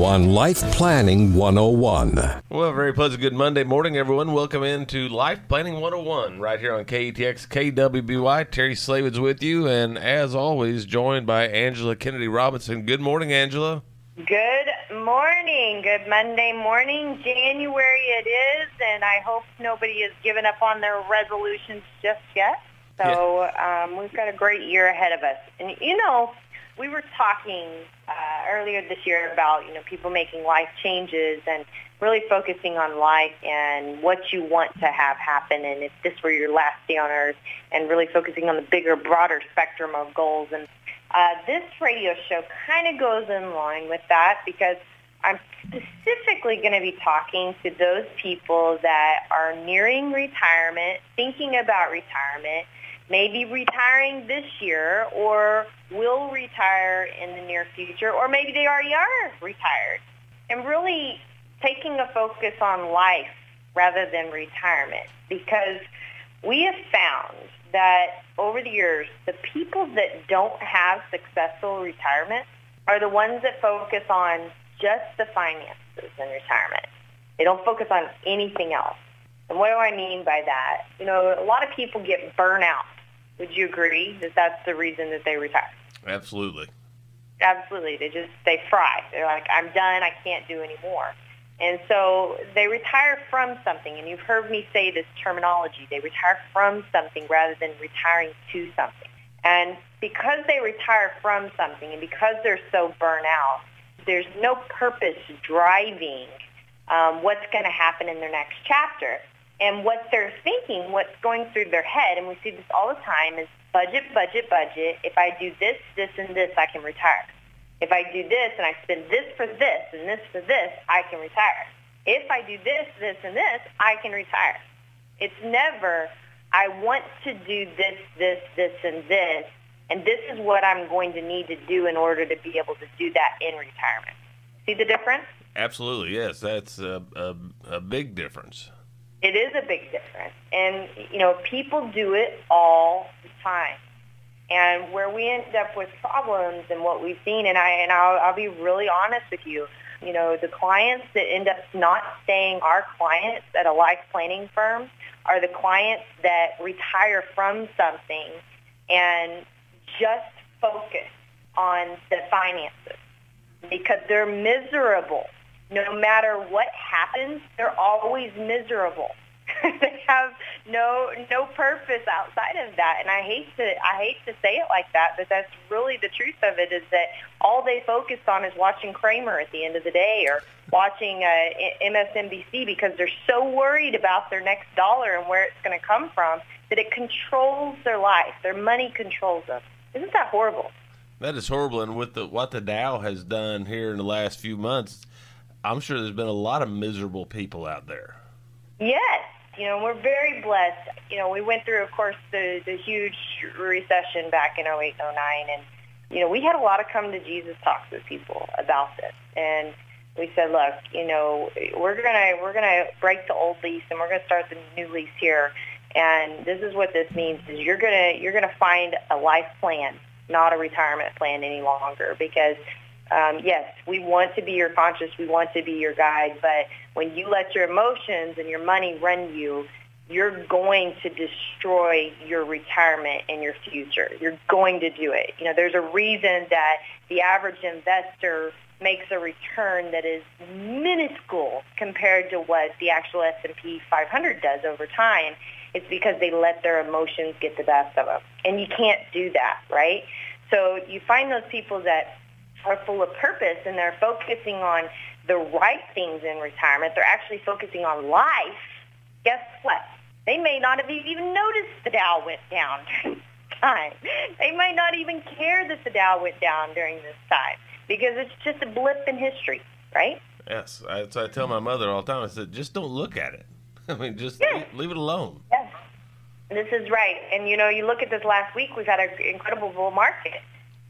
on Life Planning 101. Well, very pleasant good Monday morning, everyone. Welcome into Life Planning 101 right here on KATX KWBY. Terry Slavens with you, and as always, joined by Angela Kennedy Robinson. Good morning, Angela. Good morning. Good Monday morning. January it is, and I hope nobody has given up on their resolutions just yet. So yeah. um, we've got a great year ahead of us. And you know, we were talking uh, earlier this year about you know people making life changes and really focusing on life and what you want to have happen. And if this were your last day on earth and really focusing on the bigger broader spectrum of goals. And uh, this radio show kind of goes in line with that because I'm specifically going to be talking to those people that are nearing retirement, thinking about retirement, maybe retiring this year or will retire in the near future, or maybe they already are retired. And really taking a focus on life rather than retirement because we have found that over the years, the people that don't have successful retirement are the ones that focus on just the finances in retirement. They don't focus on anything else. And what do I mean by that? You know, a lot of people get burnout would you agree that that's the reason that they retire? Absolutely. Absolutely. They just they fry. They're like, I'm done. I can't do anymore. And so they retire from something. And you've heard me say this terminology. They retire from something rather than retiring to something. And because they retire from something and because they're so burnt out, there's no purpose driving um, what's going to happen in their next chapter. And what they're thinking, what's going through their head, and we see this all the time, is budget, budget, budget. If I do this, this, and this, I can retire. If I do this and I spend this for this and this for this, I can retire. If I do this, this, and this, I can retire. It's never, I want to do this, this, this, and this, and this is what I'm going to need to do in order to be able to do that in retirement. See the difference? Absolutely, yes. That's a, a, a big difference. It is a big difference. And, you know, people do it all the time. And where we end up with problems and what we've seen, and, I, and I'll, I'll be really honest with you, you know, the clients that end up not staying our clients at a life planning firm are the clients that retire from something and just focus on the finances because they're miserable no matter what happens, they're always miserable. they have no no purpose outside of that, and I hate to I hate to say it like that, but that's really the truth of it. Is that all they focus on is watching Cramer at the end of the day, or watching uh, MSNBC because they're so worried about their next dollar and where it's going to come from that it controls their life. Their money controls them. Isn't that horrible? That is horrible, and with the what the Dow has done here in the last few months I'm sure there's been a lot of miserable people out there. Yes. You know, we're very blessed. You know, we went through, of course, the, the huge recession back in 08, 09, and, you know, we had a lot of come to Jesus talks with people about this. And we said, look, you know, we're going to we're going to break the old lease and we're going to start the new lease here. And this is what this means is you're going to you're going to find a life plan, not a retirement plan any longer because um, yes, we want to be your conscience, we want to be your guide, but when you let your emotions and your money run you, you're going to destroy your retirement and your future. You're going to do it. You know, there's a reason that the average investor makes a return that is minuscule compared to what the actual S&P 500 does over time. It's because they let their emotions get the best of them. And you can't do that, right? So you find those people that are full of purpose and they're focusing on the right things in retirement. They're actually focusing on life. Guess what? They may not have even noticed the Dow went down during this time. They might not even care that the Dow went down during this time because it's just a blip in history. right? Yes, I, I tell my mother all the time. I said, just don't look at it. I mean, just Yeah. leave, leave it alone. Yes. This is right. And, you know, you look at this last week, we've had an incredible bull market.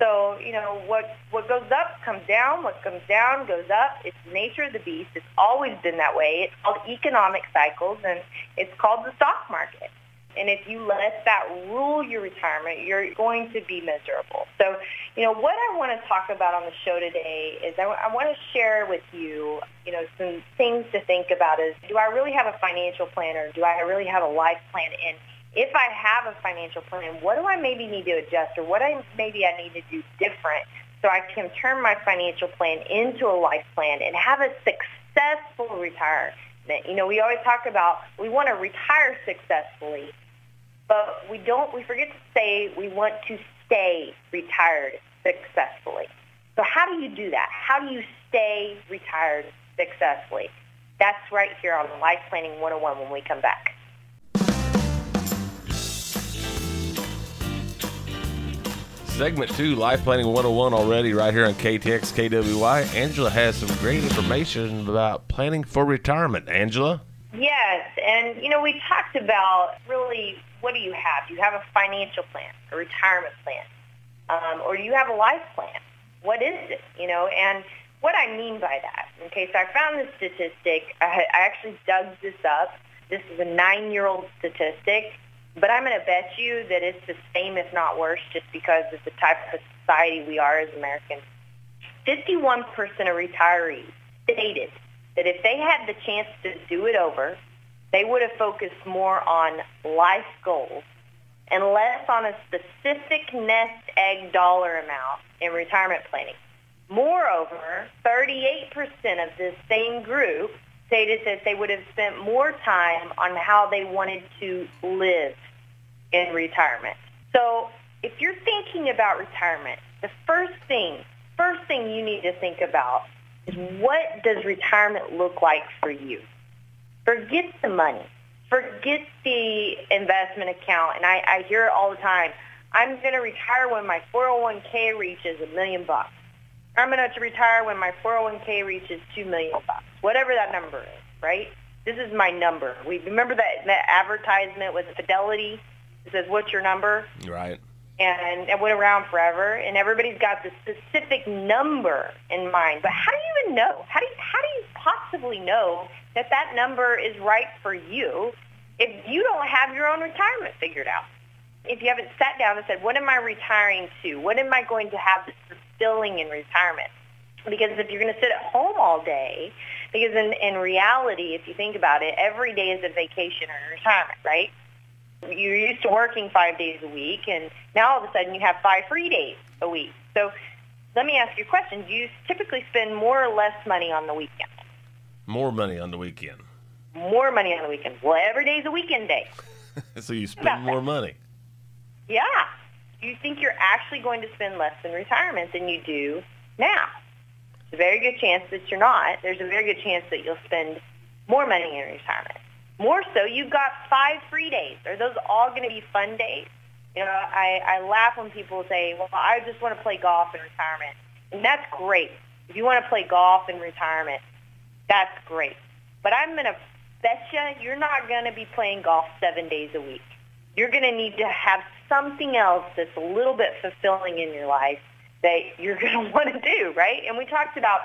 So, you know, what, what goes up comes down. What comes down goes up. It's the nature of the beast. It's always been that way. It's called economic cycles, and it's called the stock market. And if you let that rule your retirement, you're going to be miserable. So, you know, what I want to talk about on the show today is I, I want to share with you, you know, some things to think about is do I really have a financial plan or do I really have a life plan? And if I have a financial plan, what do I maybe need to adjust or what I maybe I need to do different so I can turn my financial plan into a life plan and have a successful retirement? You know, we always talk about we want to retire successfully, but we don't, we forget to say we want to stay retired successfully. So how do you do that? How do you stay retired successfully? That's right here on Life Planning 101 when we come back. Segment two, Life Planning 101 already right here on KTX KWY. Angela has some great information about planning for retirement. Angela? Yes, and you know we talked about really what do you have? Do you have a financial plan, a retirement plan, um, or do you have a life plan? What is it? You know, and what I mean by that. Okay, so I found this statistic. I, I actually dug this up. This is a nine-year-old statistic, but I'm going to bet you that it's the same, if not worse, just because of the type of society we are as Americans. 51% of retirees stated that if they had the chance to do it over, they would have focused more on life goals and less on a specific nest egg dollar amount in retirement planning. Moreover, 38% of this same group stated that they would have spent more time on how they wanted to live in retirement. So if you're thinking about retirement, the first thing, first thing you need to think about is what does retirement look like for you? Forget the money. Forget the investment account. And I, I hear it all the time. I'm going to retire when my 401k reaches a million bucks. I'm going to retire when my 401k reaches two million bucks, whatever that number is, right? This is my number. We remember that, that advertisement with Fidelity. It says, "What's your number?" Right. and it went around forever and everybody's got the specific number in mind but how do you even know how do you, how do you possibly know that that number is right for you if you don't have your own retirement figured out if you haven't sat down and said what am i retiring to what am i going to have that's fulfilling in retirement because if you're going to sit at home all day because in, in reality if you think about it every day is a vacation or retirement right you're used to working five days a week, and now all of a sudden you have five free days a week. So let me ask you a question. Do you typically spend more or less money on the weekend? More money on the weekend. More money on the weekend. Well, every day's a weekend day. so you spend more money. Yeah. You think you're actually going to spend less in retirement than you do now? There's a very good chance that you're not. There's a very good chance that you'll spend more money in retirement. More so, you've got five free days. Are those all going to be fun days? You know, I, I laugh when people say, well, I just want to play golf in retirement. And that's great. If you want to play golf in retirement, that's great. But I'm going to bet you you're not going to be playing golf seven days a week. You're going to need to have something else that's a little bit fulfilling in your life that you're going to want to do, right? And we talked about,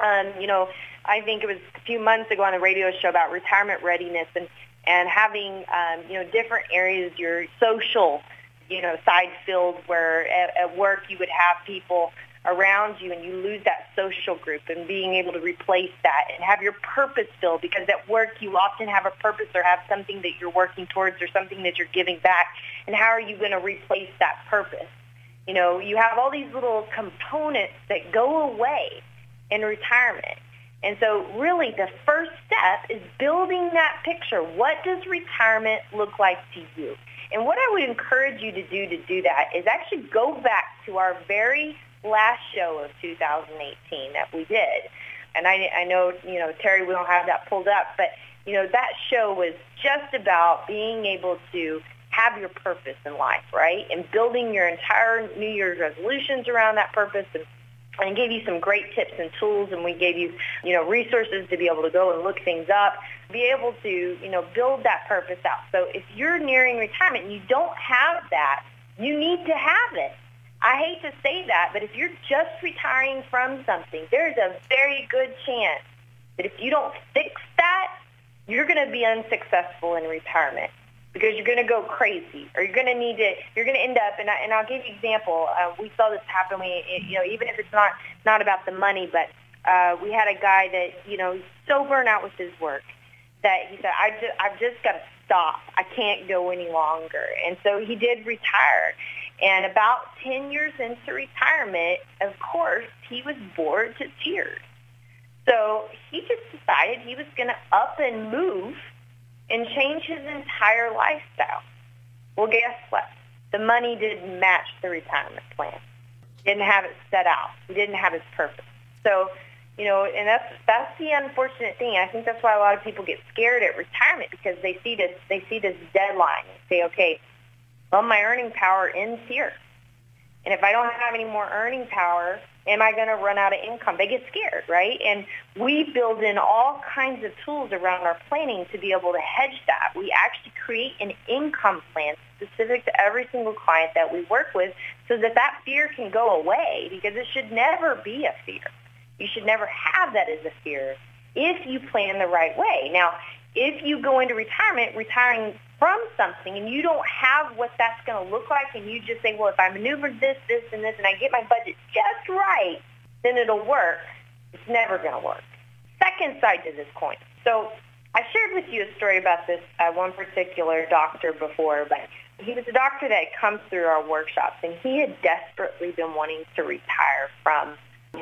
um, you know, I think it was a few months ago on a radio show about retirement readiness and, and having, um, you know, different areas, your social, you know, side filled where at, at work you would have people around you and you lose that social group and being able to replace that and have your purpose filled because at work you often have a purpose or have something that you're working towards or something that you're giving back. And how are you going to replace that purpose? You know you have all these little components that go away in retirement. And so really the first step is building that picture. What does retirement look like to you? And what I would encourage you to do to do that is actually go back to our very last show of 2018 that we did. And I, I know, you know, Terry, we don't have that pulled up, but, you know, that show was just about being able to have your purpose in life, right? And building your entire New Year's resolutions around that purpose and and gave you some great tips and tools and we gave you, you know, resources to be able to go and look things up, be able to, you know, build that purpose out. So if you're nearing retirement and you don't have that, you need to have it. I hate to say that, but if you're just retiring from something, there's a very good chance that if you don't fix that, you're going to be unsuccessful in retirement because you're going to go crazy or you're going to need to you're going to end up and, I, and I'll give you an example. Uh, we saw this happen. We you know even if it's not not about the money but uh, we had a guy that you know he's so burnt out with his work that he said I just I've just got to stop I can't go any longer and so he did retire and about 10 years into retirement of course he was bored to tears so he just decided he was going to up and move and change his entire lifestyle. Well, guess what? The money didn't match the retirement plan. Didn't have it set out. He didn't have his purpose. So, you know, and that's that's the unfortunate thing. I think that's why a lot of people get scared at retirement because they see this they see this deadline and say, okay, well, my earning power ends here, and if I don't have any more earning power, am I going to run out of income? They get scared, right? And we build in all kinds of tools around our planning to be able to hedge that. We actually create an income plan specific to every single client that we work with so that that fear can go away because it should never be a fear. You should never have that as a fear if you plan the right way. Now, if you go into retirement, retiring from something and you don't have what that's going to look like and you just say, well, if I maneuver this, this, and this, and I get my budget just right, then it'll work. It's never going to work. Second side to this coin. So I shared with you a story about this uh, one particular doctor before, but he was a doctor that had come through our workshops and he had desperately been wanting to retire from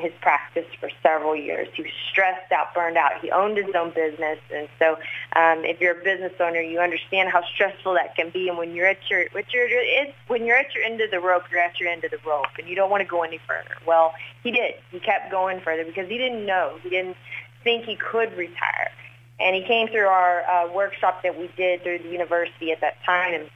his practice for several years. He was stressed out, burned out. He owned his own business, and so um, if you're a business owner, you understand how stressful that can be. And when you're at your, when you're, it's, when you're at your end of the rope, you're at your end of the rope, and you don't want to go any further. Well, he did. He kept going further because he didn't know. He didn't think he could retire. And he came through our uh, workshop that we did through the university at that time, and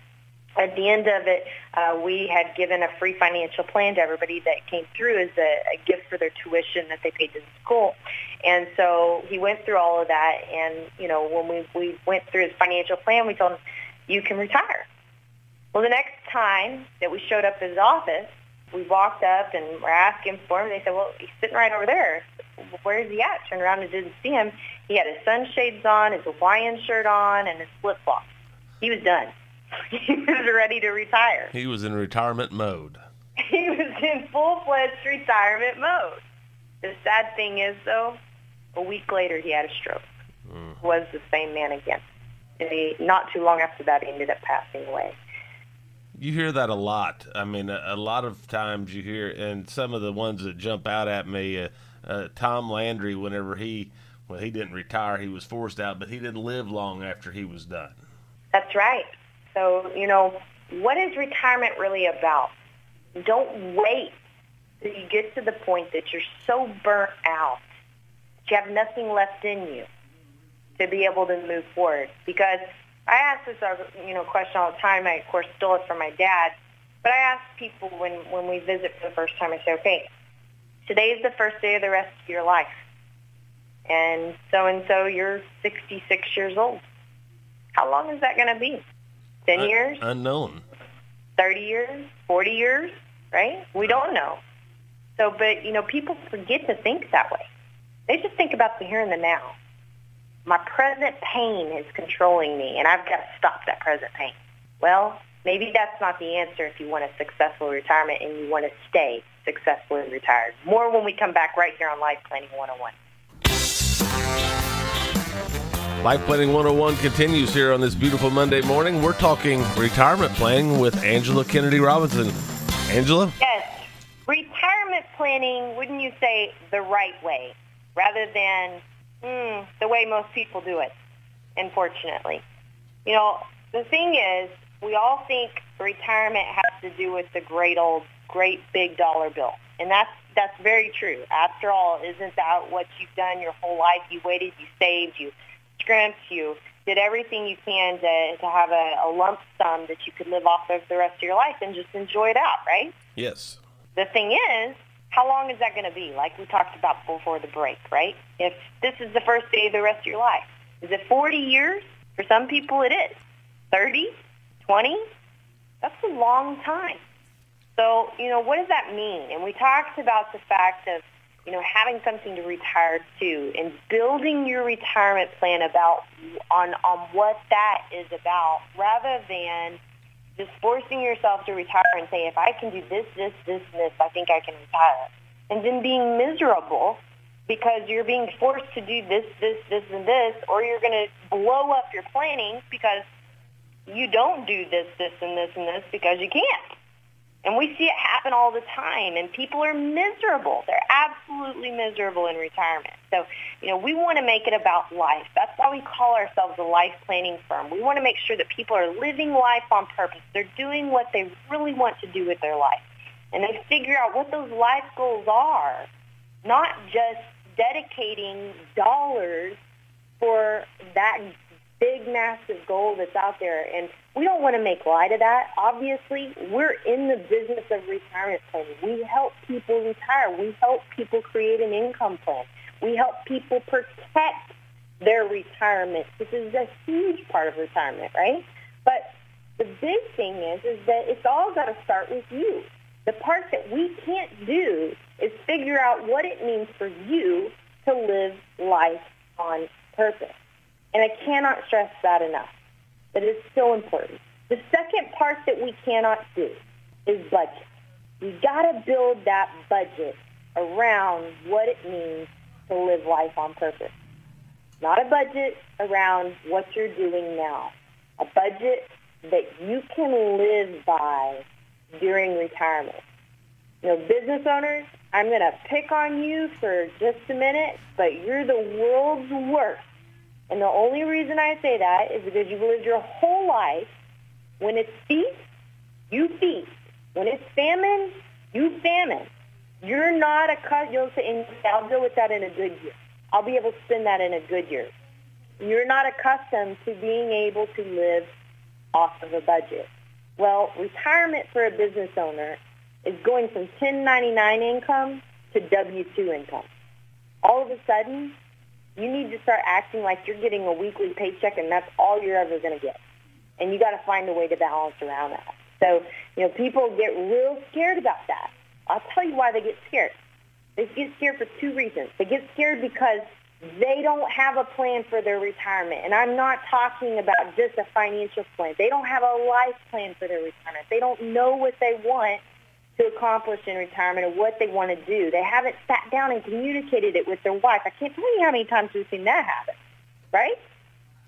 at the end of it, uh, we had given a free financial plan to everybody that came through as a, a gift for their tuition that they paid to the school. And so he went through all of that. And, you know, when we, we went through his financial plan, we told him, you can retire. Well, the next time that we showed up at his office, we walked up and we're asking for him. They said, well, he's sitting right over there. Where is he at? Turned around and didn't see him. He had his sunshades on, his Hawaiian shirt on, and his flip-flops. He was done. he was ready to retire. He was in retirement mode. He was in full-fledged retirement mode. The sad thing is, though, a week later he had a stroke. Mm. Was the same man again. And he, not too long after that, he ended up passing away. You hear that a lot. I mean, a, a lot of times you hear, and some of the ones that jump out at me, uh, uh, Tom Landry, whenever he, well, he didn't retire, he was forced out, but he didn't live long after he was done. That's right. So, you know, what is retirement really about? Don't wait till you get to the point that you're so burnt out that you have nothing left in you to be able to move forward. Because I ask this, uh, you know, question all the time. I, of course, stole it from my dad. But I ask people when, when we visit for the first time, I say, okay, today is the first day of the rest of your life. And so-and-so, you're 66 years old. How long is that going to be? 10 Un- years? Unknown. 30 years? 40 years? Right? We uh-huh. don't know. So, but, you know, people forget to think that way. They just think about the here and the now. My present pain is controlling me, and I've got to stop that present pain. Well, maybe that's not the answer if you want a successful retirement and you want to stay successfully retired. More when we come back right here on Life Planning 101. Life Planning 101 continues here on this beautiful Monday morning. We're talking retirement planning with Angela Kennedy Robinson. Angela? Yes. Retirement planning, wouldn't you say the right way rather than mm, the way most people do it, unfortunately? You know, the thing is, we all think retirement has to do with the great old, great big dollar bill. And that's that's very true. After all, isn't that what you've done your whole life? You waited, you saved, you scrimped, you did everything you can to, to have a, a lump sum that you could live off of the rest of your life and just enjoy it out, right? Yes. The thing is, how long is that going to be? Like we talked about before the break, right? If this is the first day of the rest of your life, is it 40 years? For some people it is. 30? 20? That's a long time. So, you know, what does that mean? And we talked about the fact of, you know, having something to retire to and building your retirement plan about on on what that is about rather than just forcing yourself to retire and say, if I can do this, this, this, and this, I think I can retire. And then being miserable because you're being forced to do this, this, this, and this, or you're going to blow up your planning because you don't do this, this, and this, and this because you can't. And we see it happen all the time, and people are miserable. They're absolutely miserable in retirement. So, you know, we want to make it about life. That's why we call ourselves a life planning firm. We want to make sure that people are living life on purpose. They're doing what they really want to do with their life. And they figure out what those life goals are, not just dedicating dollars for that big, massive goal that's out there. And we don't want to make light of that. Obviously, we're in the business of retirement planning. We help people retire. We help people create an income plan. We help people protect their retirement. This is a huge part of retirement, right? But the big thing is, is that it's all got to start with you. The part that we can't do is figure out what it means for you to live life on purpose. And I cannot stress that enough. That is so important. The second part that we cannot do is budget. We got to build that budget around what it means to live life on purpose. Not a budget around what you're doing now. A budget that you can live by during retirement. You know, business owners, I'm going to pick on you for just a minute, but you're the world's worst and the only reason I say that is because you've lived your whole life. When it's feast, you feast. When it's famine, you famine. You're not a you'll say, and I'll deal with that in a good year. I'll be able to spend that in a good year. You're not accustomed to being able to live off of a budget. Well, retirement for a business owner is going from 1099 income to W-2 income. All of a sudden, you need to start acting like you're getting a weekly paycheck and that's all you're ever going to get. And you got to find a way to balance around that. So, you know, people get real scared about that. I'll tell you why they get scared. They get scared for two reasons. They get scared because they don't have a plan for their retirement. And I'm not talking about just a financial plan. They don't have a life plan for their retirement. They don't know what they want to accomplish in retirement or what they want to do. They haven't sat down and communicated it with their wife. I can't tell you how many times we've seen that happen, right?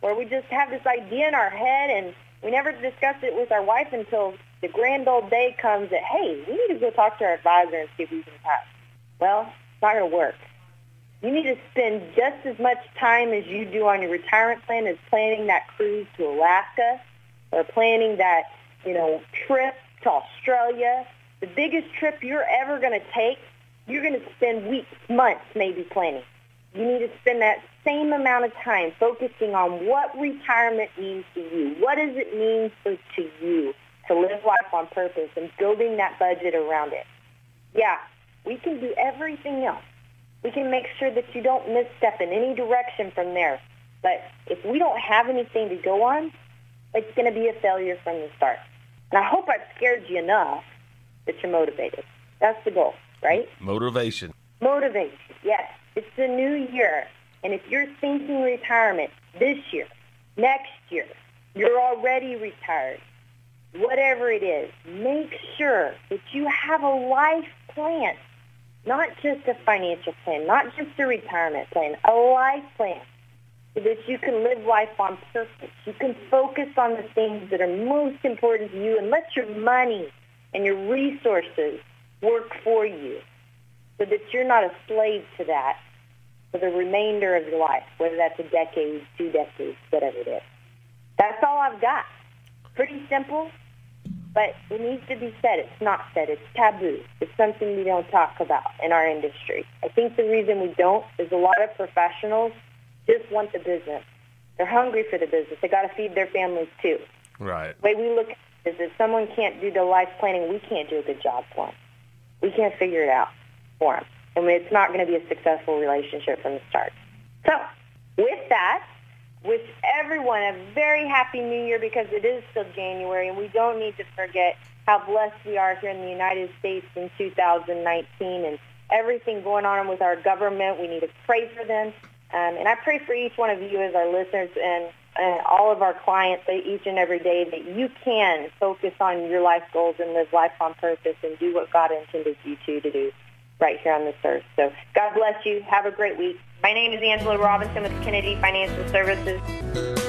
Where we just have this idea in our head and we never discuss it with our wife until the grand old day comes that, hey, we need to go talk to our advisor and see if we can pass. Well, it's not going to work. You need to spend just as much time as you do on your retirement plan as planning that cruise to Alaska or planning that, you know, trip to Australia the biggest trip you're ever going to take, you're going to spend weeks, months maybe planning. You need to spend that same amount of time focusing on what retirement means to you. What does it mean for, to you to live life on purpose and building that budget around it? Yeah, we can do everything else. We can make sure that you don't misstep in any direction from there. But if we don't have anything to go on, it's going to be a failure from the start. And I hope I've scared you enough that you're motivated. That's the goal, right? Motivation. Motivation, yes. It's the new year. And if you're thinking retirement this year, next year, you're already retired, whatever it is, make sure that you have a life plan, not just a financial plan, not just a retirement plan, a life plan so that you can live life on purpose. You can focus on the things that are most important to you and let your money and your resources work for you so that you're not a slave to that for the remainder of your life, whether that's a decade, two decades, whatever it is. That's all I've got. Pretty simple, but it needs to be said. It's not said. It's taboo. It's something we don't talk about in our industry. I think the reason we don't is a lot of professionals just want the business. They're hungry for the business. They got to feed their families too. Right. The way we look is if someone can't do the life planning, we can't do a good job for them. We can't figure it out. for them. And it's not going to be a successful relationship from the start. So with that, wish everyone a very happy new year because it is still January and we don't need to forget how blessed we are here in the United States in 2019 and everything going on with our government. We need to pray for them. Um, and I pray for each one of you as our listeners and, and all of our clients each and every day that you can focus on your life goals and live life on purpose and do what God intended you to to do right here on this earth. So God bless you. Have a great week. My name is Angela Robinson with Kennedy Financial Services.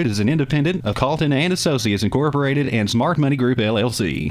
is an independent of and Associates Incorporated and Smart Money Group LLC.